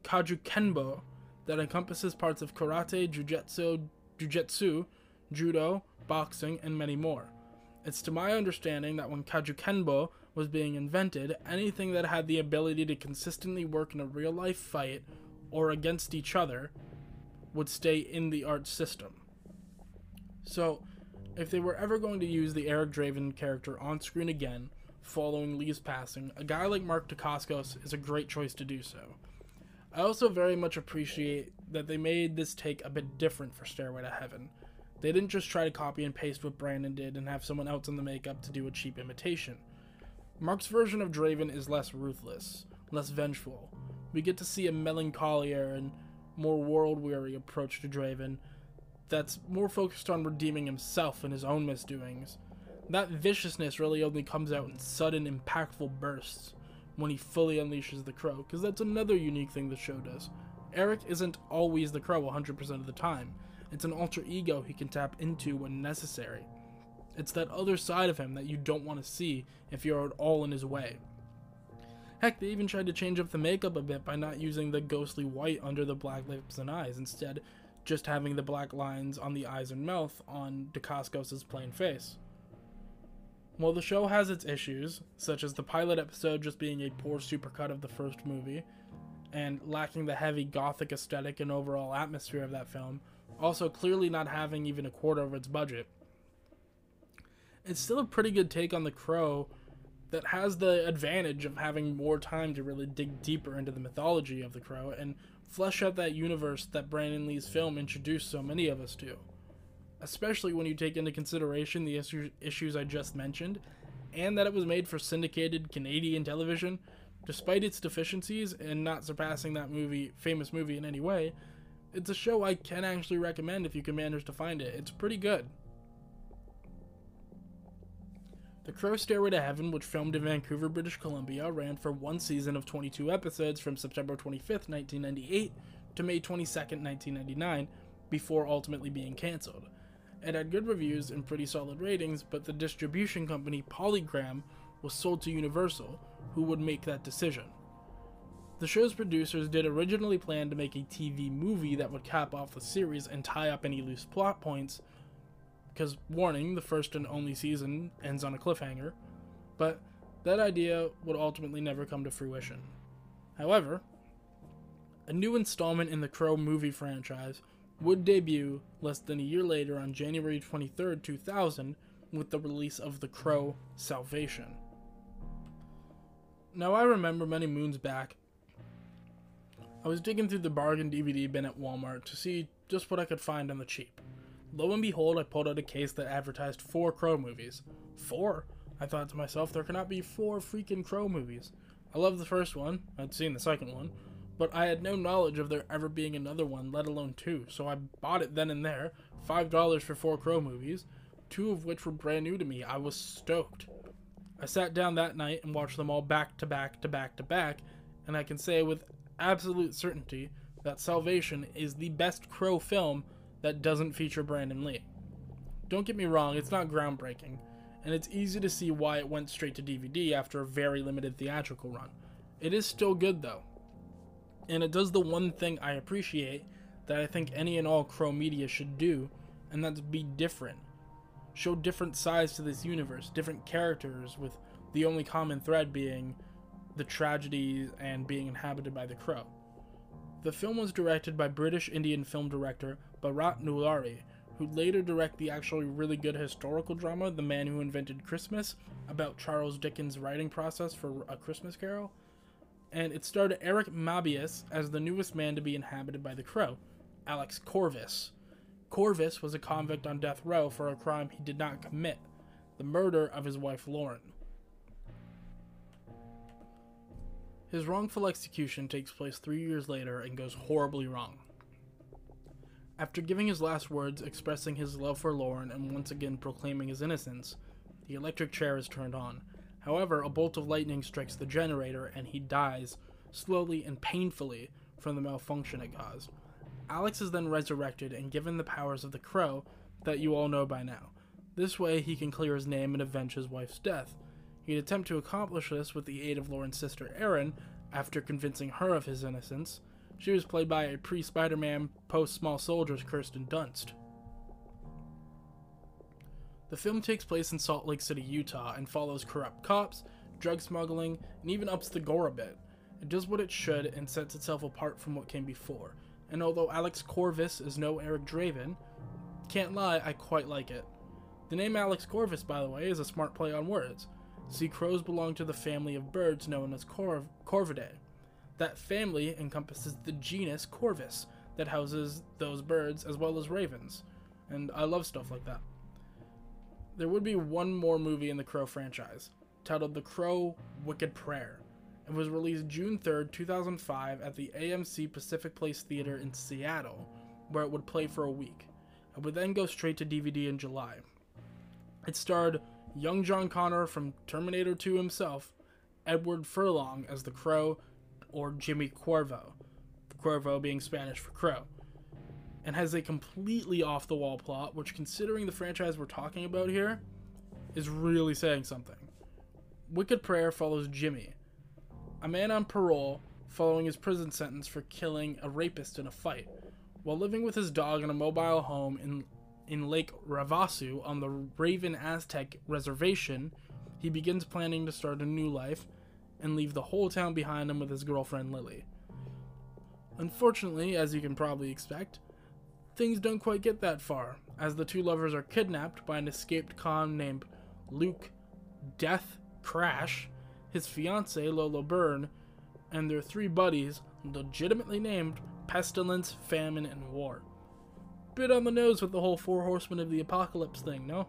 Kajukenbo that encompasses parts of karate, jujutsu, jujutsu, judo, boxing, and many more. It's to my understanding that when Kajukenbo was being invented, anything that had the ability to consistently work in a real life fight or against each other would stay in the art system. So, if they were ever going to use the Eric Draven character on screen again, following Lee's passing, a guy like Mark Dacascos is a great choice to do so. I also very much appreciate that they made this take a bit different for Stairway to Heaven. They didn't just try to copy and paste what Brandon did and have someone else in the makeup to do a cheap imitation. Mark's version of Draven is less ruthless, less vengeful. We get to see a melancholier and more world weary approach to Draven that's more focused on redeeming himself and his own misdoings. That viciousness really only comes out in sudden, impactful bursts when he fully unleashes the crow, because that's another unique thing the show does. Eric isn't always the crow 100% of the time. It's an alter ego he can tap into when necessary. It's that other side of him that you don't want to see if you're at all in his way. Heck, they even tried to change up the makeup a bit by not using the ghostly white under the black lips and eyes, instead, just having the black lines on the eyes and mouth on Dacascos' plain face. While the show has its issues, such as the pilot episode just being a poor supercut of the first movie, and lacking the heavy gothic aesthetic and overall atmosphere of that film, also clearly not having even a quarter of its budget, it's still a pretty good take on The Crow that has the advantage of having more time to really dig deeper into the mythology of The Crow and flesh out that universe that Brandon Lee's film introduced so many of us to. Especially when you take into consideration the issues I just mentioned, and that it was made for syndicated Canadian television, despite its deficiencies and not surpassing that movie famous movie in any way. It's a show I can actually recommend if you can manage to find it. It's pretty good. The Crow Stairway to Heaven, which filmed in Vancouver, British Columbia, ran for one season of 22 episodes from September 25th, 1998 to May 22nd, 1999, before ultimately being cancelled. It had good reviews and pretty solid ratings, but the distribution company Polygram was sold to Universal, who would make that decision. The show's producers did originally plan to make a TV movie that would cap off the series and tie up any loose plot points, because warning, the first and only season ends on a cliffhanger, but that idea would ultimately never come to fruition. However, a new installment in the Crow movie franchise would debut less than a year later on January 23, 2000, with the release of The Crow Salvation. Now, I remember many moons back, I was digging through the bargain DVD bin at Walmart to see just what I could find on the cheap. Lo and behold, I pulled out a case that advertised four Crow movies. Four? I thought to myself, there cannot be four freaking Crow movies. I loved the first one, I'd seen the second one, but I had no knowledge of there ever being another one, let alone two, so I bought it then and there, $5 for four Crow movies, two of which were brand new to me. I was stoked. I sat down that night and watched them all back to back to back to back, and I can say with absolute certainty that Salvation is the best Crow film that doesn't feature Brandon Lee. Don't get me wrong, it's not groundbreaking, and it's easy to see why it went straight to DVD after a very limited theatrical run. It is still good though, and it does the one thing I appreciate that I think any and all Crow media should do, and that's be different. Show different sides to this universe, different characters, with the only common thread being the tragedies and being inhabited by the crow. The film was directed by British Indian film director Bharat Nalluri, who later directed the actually really good historical drama The Man Who Invented Christmas about Charles Dickens' writing process for A Christmas Carol. And it starred Eric Mabius as the newest man to be inhabited by the crow, Alex Corvus. Corvus was a convict on death row for a crime he did not commit the murder of his wife Lauren. His wrongful execution takes place three years later and goes horribly wrong. After giving his last words expressing his love for Lauren and once again proclaiming his innocence, the electric chair is turned on. However, a bolt of lightning strikes the generator and he dies, slowly and painfully, from the malfunction it caused. Alex is then resurrected and given the powers of the Crow that you all know by now. This way, he can clear his name and avenge his wife's death. He'd attempt to accomplish this with the aid of Lauren's sister Erin, after convincing her of his innocence, She was played by a pre Spider Man, post Small Soldiers Kirsten Dunst. The film takes place in Salt Lake City, Utah, and follows corrupt cops, drug smuggling, and even ups the gore a bit. It does what it should and sets itself apart from what came before. And although Alex Corvus is no Eric Draven, can't lie, I quite like it. The name Alex Corvus, by the way, is a smart play on words. See, crows belong to the family of birds known as Corv- Corvidae. That family encompasses the genus Corvus that houses those birds as well as ravens. And I love stuff like that. There would be one more movie in the Crow franchise, titled The Crow Wicked Prayer. It was released June 3rd, 2005, at the AMC Pacific Place Theater in Seattle, where it would play for a week. It would then go straight to DVD in July. It starred young John Connor from Terminator 2 himself, Edward Furlong as the Crow, or Jimmy Cuervo, Cuervo being Spanish for crow, and has a completely off the wall plot, which, considering the franchise we're talking about here, is really saying something. Wicked Prayer follows Jimmy, a man on parole following his prison sentence for killing a rapist in a fight. While living with his dog in a mobile home in, in Lake Ravasu on the Raven Aztec Reservation, he begins planning to start a new life and leave the whole town behind him with his girlfriend Lily. Unfortunately, as you can probably expect, things don't quite get that far, as the two lovers are kidnapped by an escaped con named Luc Death Crash, his fiancee Lola Byrne, and their three buddies, legitimately named Pestilence, Famine, and War. Bit on the nose with the whole Four Horsemen of the Apocalypse thing, no?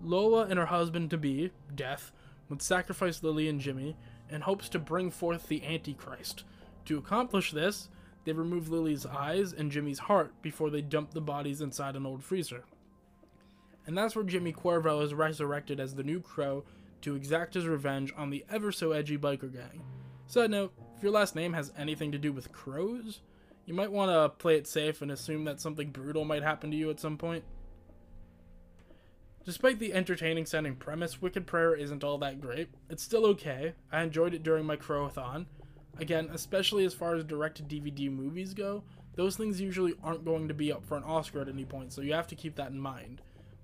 Lola and her husband to be, Death, would sacrifice Lily and Jimmy in hopes to bring forth the Antichrist. To accomplish this, they remove Lily's eyes and Jimmy's heart before they dump the bodies inside an old freezer. And that's where Jimmy Cuervo is resurrected as the new crow to exact his revenge on the ever so edgy biker gang. Side note, if your last name has anything to do with crows, you might want to play it safe and assume that something brutal might happen to you at some point. Despite the entertaining sounding premise, Wicked Prayer isn't all that great. It's still okay. I enjoyed it during my Crowathon. Again, especially as far as direct DVD movies go, those things usually aren't going to be up for an Oscar at any point, so you have to keep that in mind.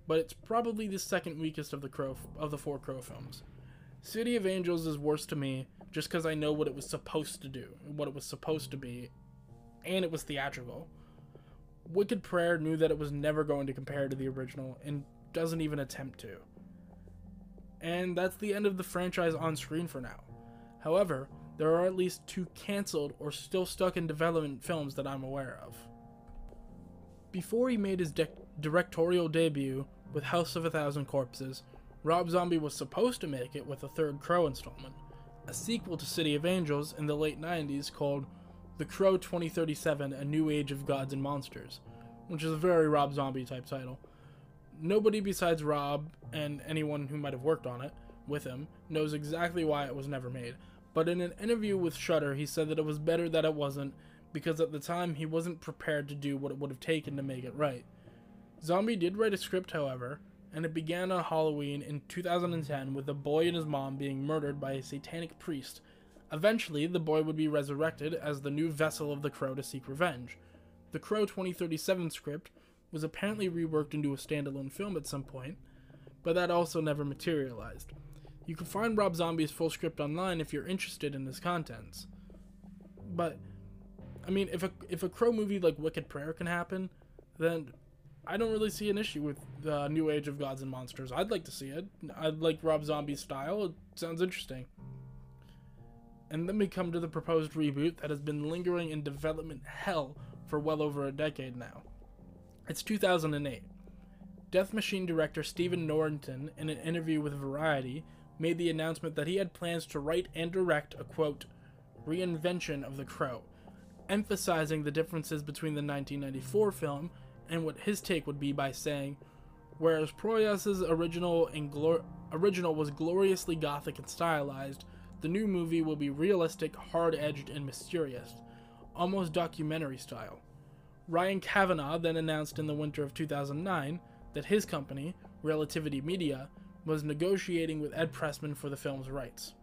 But it's probably the second weakest of the Crow of the four Crow films. City of Angels is worse to me just because I know what it was supposed to do, what it was supposed to be, and it was theatrical. Wicked Prayer knew that it was never going to compare to the original and doesn't even attempt to. And that's the end of the franchise on screen for now. However, there are at least two cancelled or still stuck in development films that I'm aware of. Before he made his de- directorial debut with House of a Thousand Corpses, Rob Zombie was supposed to make it with a third Crow installment, a sequel to City of Angels in the late 90s called The Crow 2037 A New Age of Gods and Monsters, which is a very Rob Zombie type title. Nobody besides Rob and anyone who might have worked on it with him knows exactly why it was never made. But in an interview with Shudder, he said that it was better that it wasn't because at the time he wasn't prepared to do what it would have taken to make it right. Zombie did write a script, however, and it began on Halloween in 2010 with a boy and his mom being murdered by a satanic priest. Eventually, the boy would be resurrected as the new vessel of the Crow to seek revenge. The Crow 2037 script was apparently reworked into a standalone film at some point, but that also never materialized. You can find Rob Zombie's full script online if you're interested in his contents. But I mean, if a if a Crow movie like Wicked Prayer can happen, then I don't really see an issue with the New Age of Gods and Monsters. I'd like to see it. I like Rob Zombie's style. It sounds interesting. And then we come to the proposed reboot that has been lingering in development hell for well over a decade now. It's 2008. Death Machine director Stephen Norrington, in an interview with Variety, made the announcement that he had plans to write and direct a quote, reinvention of The Crow, emphasizing the differences between the 1994 film and what his take would be by saying, whereas Proyas's original glor- original was gloriously gothic and stylized, the new movie will be realistic, hard-edged, and mysterious, almost documentary style. Ryan Kavanaugh then announced in the winter of 2009 that his company, Relativity Media, was negotiating with Ed Pressman for the film's rights.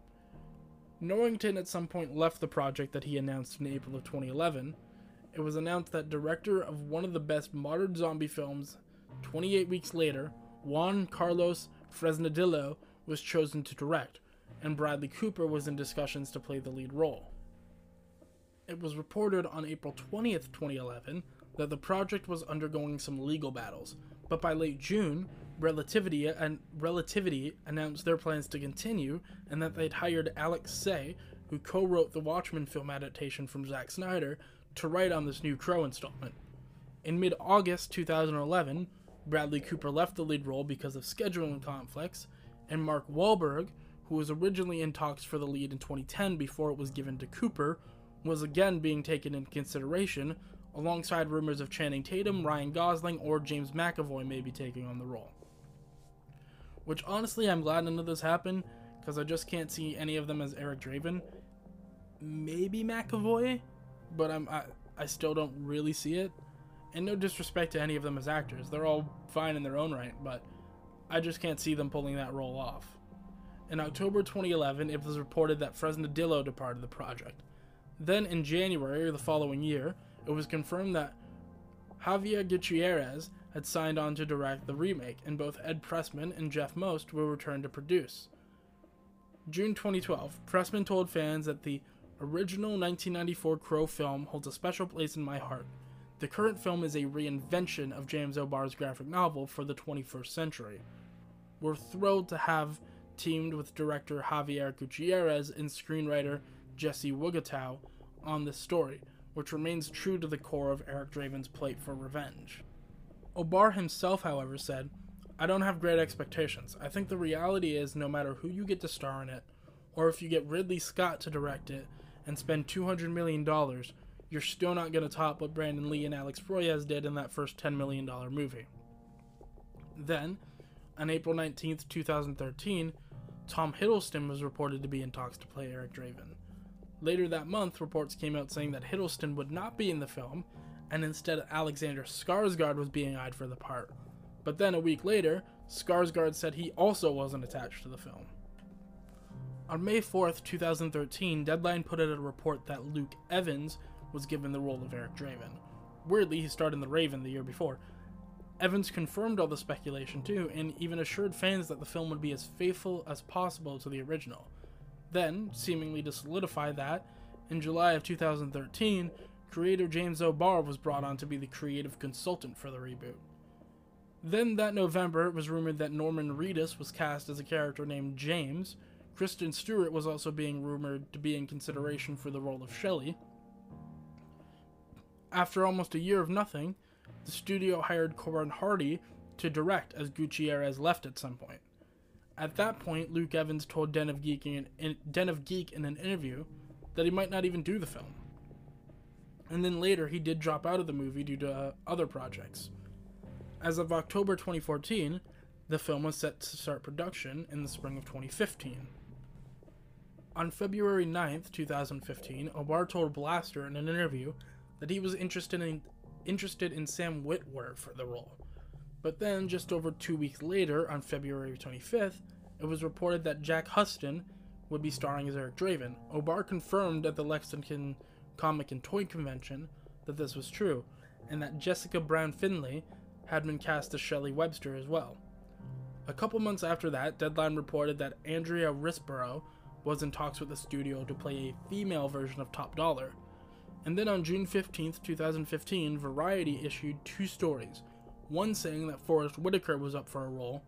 Norrington at some point left the project that he announced in April of 2011. It was announced that director of one of the best modern zombie films, 28 weeks later, Juan Carlos Fresnadillo was chosen to direct, and Bradley Cooper was in discussions to play the lead role. It was reported on April 20th, 2011, that the project was undergoing some legal battles, but by late June, Relativity and Relativity announced their plans to continue and that they'd hired Alex Tse, who co-wrote the Watchmen film adaptation from Zack Snyder, to write on this new Crow installment. In mid-August 2011, Bradley Cooper left the lead role because of scheduling conflicts, and Mark Wahlberg, who was originally in talks for the lead in 2010 before it was given to Cooper, was again being taken into consideration, alongside rumors of Channing Tatum, Ryan Gosling, or James McAvoy may be taking on the role. Which honestly, I'm glad none of this happened because I just can't see any of them as Eric Draven. Maybe McAvoy, but I'm I, I still don't really see it. And no disrespect to any of them as actors, they're all fine in their own right, but I just can't see them pulling that role off. In October 2011, it was reported that Fresnadillo departed the project. Then, in January the following year, it was confirmed that Javier Gutierrez had signed on to direct the remake, and both Ed Pressman and Jeff Most will return to produce. June 2012, Pressman told fans that the original 1994 Crow film holds a special place in my heart. The current film is a reinvention of James O'Barr's graphic novel for the 21st century. We're thrilled to have teamed with director Javier Gutierrez and screenwriter Jesse Wigutow on this story, which remains true to the core of Eric Draven's plate for revenge. O'Barr himself, however, said, I don't have great expectations. I think the reality is no matter who you get to star in it, or if you get Ridley Scott to direct it and spend $200 million, you're still not going to top what Brandon Lee and Alex Proyas did in that first $10 million movie. Then, on April 19th, 2013, Tom Hiddleston was reported to be in talks to play Eric Draven. Later that month, reports came out saying that Hiddleston would not be in the film and instead Alexander Skarsgård was being eyed for the part. But then a week later, Skarsgård said he also wasn't attached to the film. On May 4th, 2013, Deadline put out a report that Luke Evans was given the role of Eric Draven. Weirdly, he starred in The Raven the year before. Evans confirmed all the speculation too, and even assured fans that the film would be as faithful as possible to the original. Then, seemingly to solidify that, in July of 2013, creator James O'Barr was brought on to be the creative consultant for the reboot. Then that November, it was rumored that Norman Reedus was cast as a character named James. Kristen Stewart was also being rumored to be in consideration for the role of Shelley. After almost a year of nothing, the studio hired Corin Hardy to direct as Gutierrez left at some point. At that point, Luke Evans told Den of Geek in, Den of Geek in an interview that he might not even do the film and then later he did drop out of the movie due to uh, other projects. As of October 2014, the film was set to start production in the spring of 2015. On February 9th, 2015, O'Barr told Blastr in an interview that he was interested in interested in Sam Witwer for the role. But then, just over two weeks later, on February 25th, it was reported that Jack Huston would be starring as Eric Draven. O'Barr confirmed at the Lexington Comic and Toy Convention that this was true, and that Jessica Brown Findlay had been cast as Shelley Webster as well. A couple months after that, Deadline reported that Andrea Riseborough was in talks with the studio to play a female version of Top Dollar. And then on June 15, 2015, Variety issued two stories one saying that Forest Whitaker was up for a role,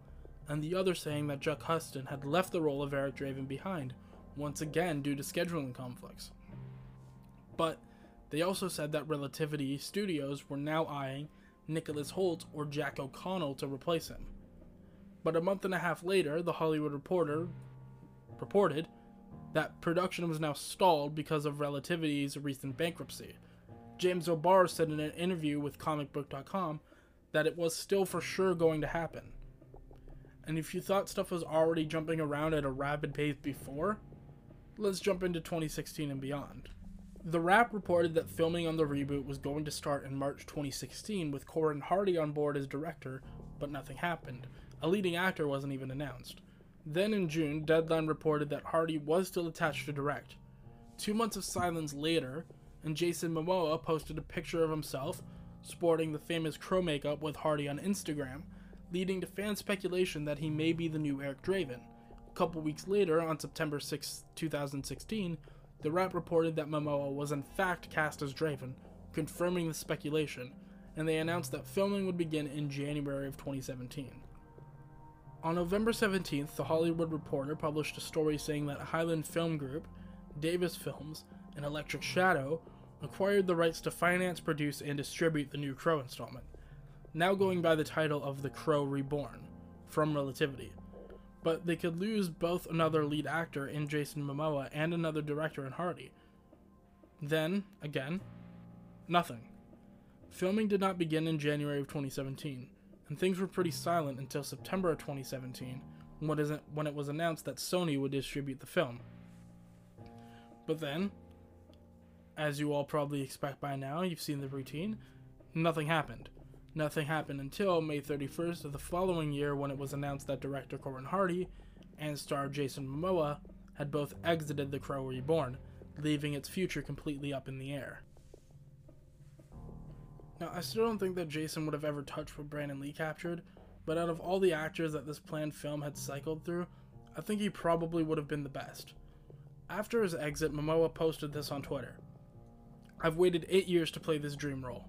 and the other saying that Jack Huston had left the role of Eric Draven behind, once again due to scheduling conflicts. But they also said that Relativity Studios were now eyeing Nicholas Hoult or Jack O'Connell to replace him. But a month and a half later, The Hollywood Reporter reported that production was now stalled because of Relativity's recent bankruptcy. James O'Barr said in an interview with comicbook.com that it was still for sure going to happen. And if you thought stuff was already jumping around at a rapid pace before, let's jump into 2016 and beyond. The Wrap reported that filming on the reboot was going to start in March 2016 with Corin Hardy on board as director, but nothing happened. A leading actor wasn't even announced. Then in June, Deadline reported that Hardy was still attached to direct. Two months of silence later, and Jason Momoa posted a picture of himself sporting the famous crow makeup with Hardy on Instagram, leading to fan speculation that he may be the new Eric Draven. A couple weeks later, on September 6, 2016, the Wrap reported that Momoa was in fact cast as Draven, confirming the speculation, and they announced that filming would begin in January of 2017. On November 17th, The Hollywood Reporter published a story saying that Highland Film Group, Davis Films, and Electric Shadow acquired the rights to finance, produce, and distribute the new Crow installment, now going by the title of The Crow Reborn, from Relativity. But they could lose both another lead actor in Jason Momoa and another director in Hardy. Then, again, nothing. Filming did not begin in January of 2017, and things were pretty silent until September of 2017, when it was announced that Sony would distribute the film. But then, as you all probably expect by now, you've seen the routine, nothing happened. Nothing happened until May 31st of the following year when it was announced that director Corin Hardy and star Jason Momoa had both exited The Crow Reborn, leaving its future completely up in the air. Now, I still don't think that Jason would have ever touched what Brandon Lee captured, but out of all the actors that this planned film had cycled through, I think he probably would have been the best. After his exit, Momoa posted this on Twitter. I've waited eight years to play this dream role.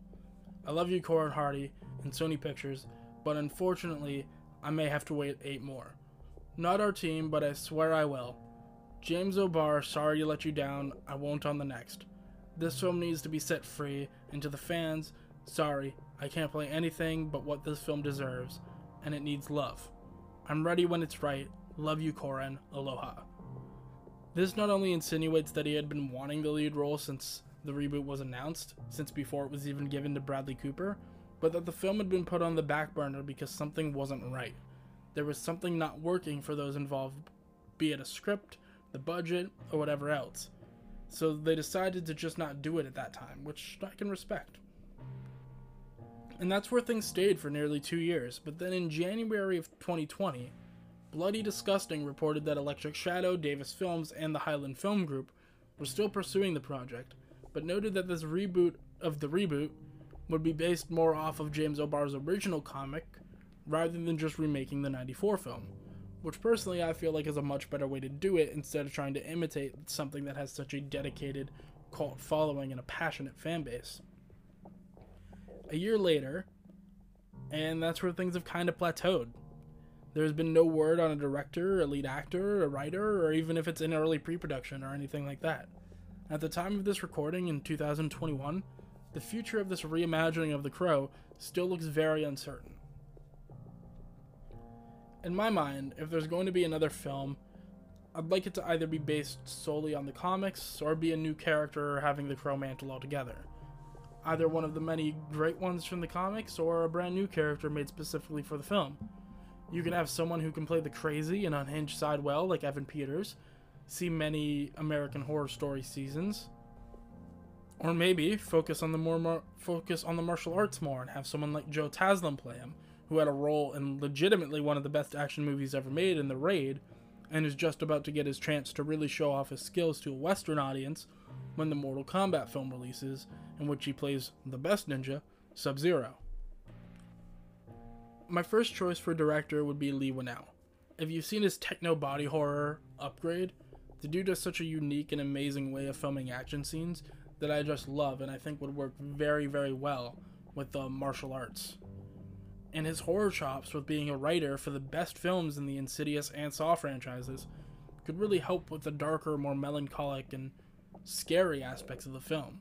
I love you, Corin Hardy, and Sony Pictures, but unfortunately, I may have to wait eight more. Not our team, but I swear I will. James O'Barr, sorry to let you down, I won't on the next. This film needs to be set free, and to the fans, sorry, I can't play anything but what this film deserves, and it needs love. I'm ready when it's right. Love you, Corin. Aloha. This not only insinuates that he had been wanting the lead role since the reboot was announced, since before it was even given to Bradley Cooper, but that the film had been put on the back burner because something wasn't right. There was something not working for those involved, be it a script, the budget, or whatever else. So they decided to just not do it at that time, which I can respect. And that's where things stayed for nearly two years, but then in January of 2020, Bloody Disgusting reported that Electric Shadow, Davis Films, and the Highland Film Group were still pursuing the project, but noted that this reboot of the reboot would be based more off of James O'Barr's original comic rather than just remaking the 94 film, which personally I feel like is a much better way to do it instead of trying to imitate something that has such a dedicated cult following and a passionate fan base. A year later, and that's where things have kind of plateaued. There's been no word on a director, a lead actor, a writer, or even if it's in early pre production or anything like that. At the time of this recording in 2021, the future of this reimagining of The Crow still looks very uncertain. In my mind, if there's going to be another film, I'd like it to either be based solely on the comics or be a new character having the Crow mantle altogether. Either one of the many great ones from the comics or a brand new character made specifically for the film. You can have someone who can play the crazy and unhinged side well, like Evan Peters, see many American Horror Story seasons, or maybe focus on the more focus on the martial arts more and have someone like Joe Taslim play him, who had a role in legitimately one of the best action movies ever made in The Raid, and is just about to get his chance to really show off his skills to a Western audience when the Mortal Kombat film releases, in which he plays the best ninja, Sub Zero. My first choice for director would be Leigh Whannell. If you've seen his techno body horror Upgrade, the dude does such a unique and amazing way of filming action scenes that I just love and I think would work very, very well with the martial arts. And his horror chops with being a writer for the best films in the Insidious and Saw franchises could really help with the darker, more melancholic and scary aspects of the film.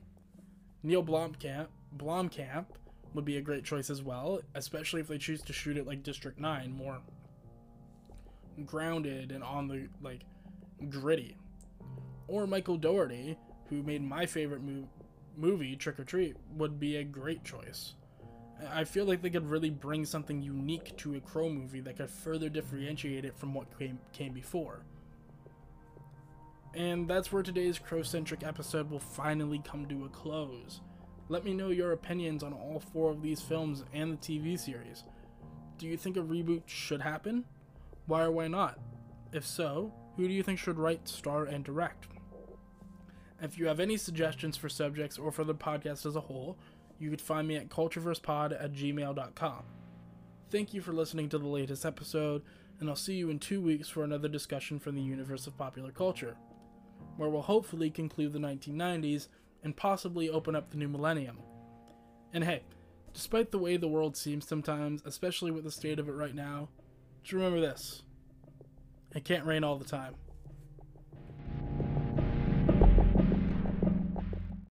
Neill Blomkamp, Blomkamp would be a great choice as well, especially if they choose to shoot it like District 9, more grounded and on the like gritty. Or Michael Dougherty, who made my favorite mo- movie, Trick 'r Treat, would be a great choice. I feel like they could really bring something unique to a Crow movie that could further differentiate it from what came, came before. And that's where today's Crow centric episode will finally come to a close. Let me know your opinions on all four of these films and the TV series. Do you think a reboot should happen? Why or why not? If so, who do you think should write, star, and direct? If you have any suggestions for subjects or for the podcast as a whole, you could find me at cultureversepod at gmail.com. Thank you for listening to the latest episode, and I'll see you in two weeks for another discussion from the universe of popular culture, where we'll hopefully conclude the 1990s and possibly open up the new millennium. And hey, despite the way the world seems sometimes, especially with the state of it right now, just remember this it can't rain all the time.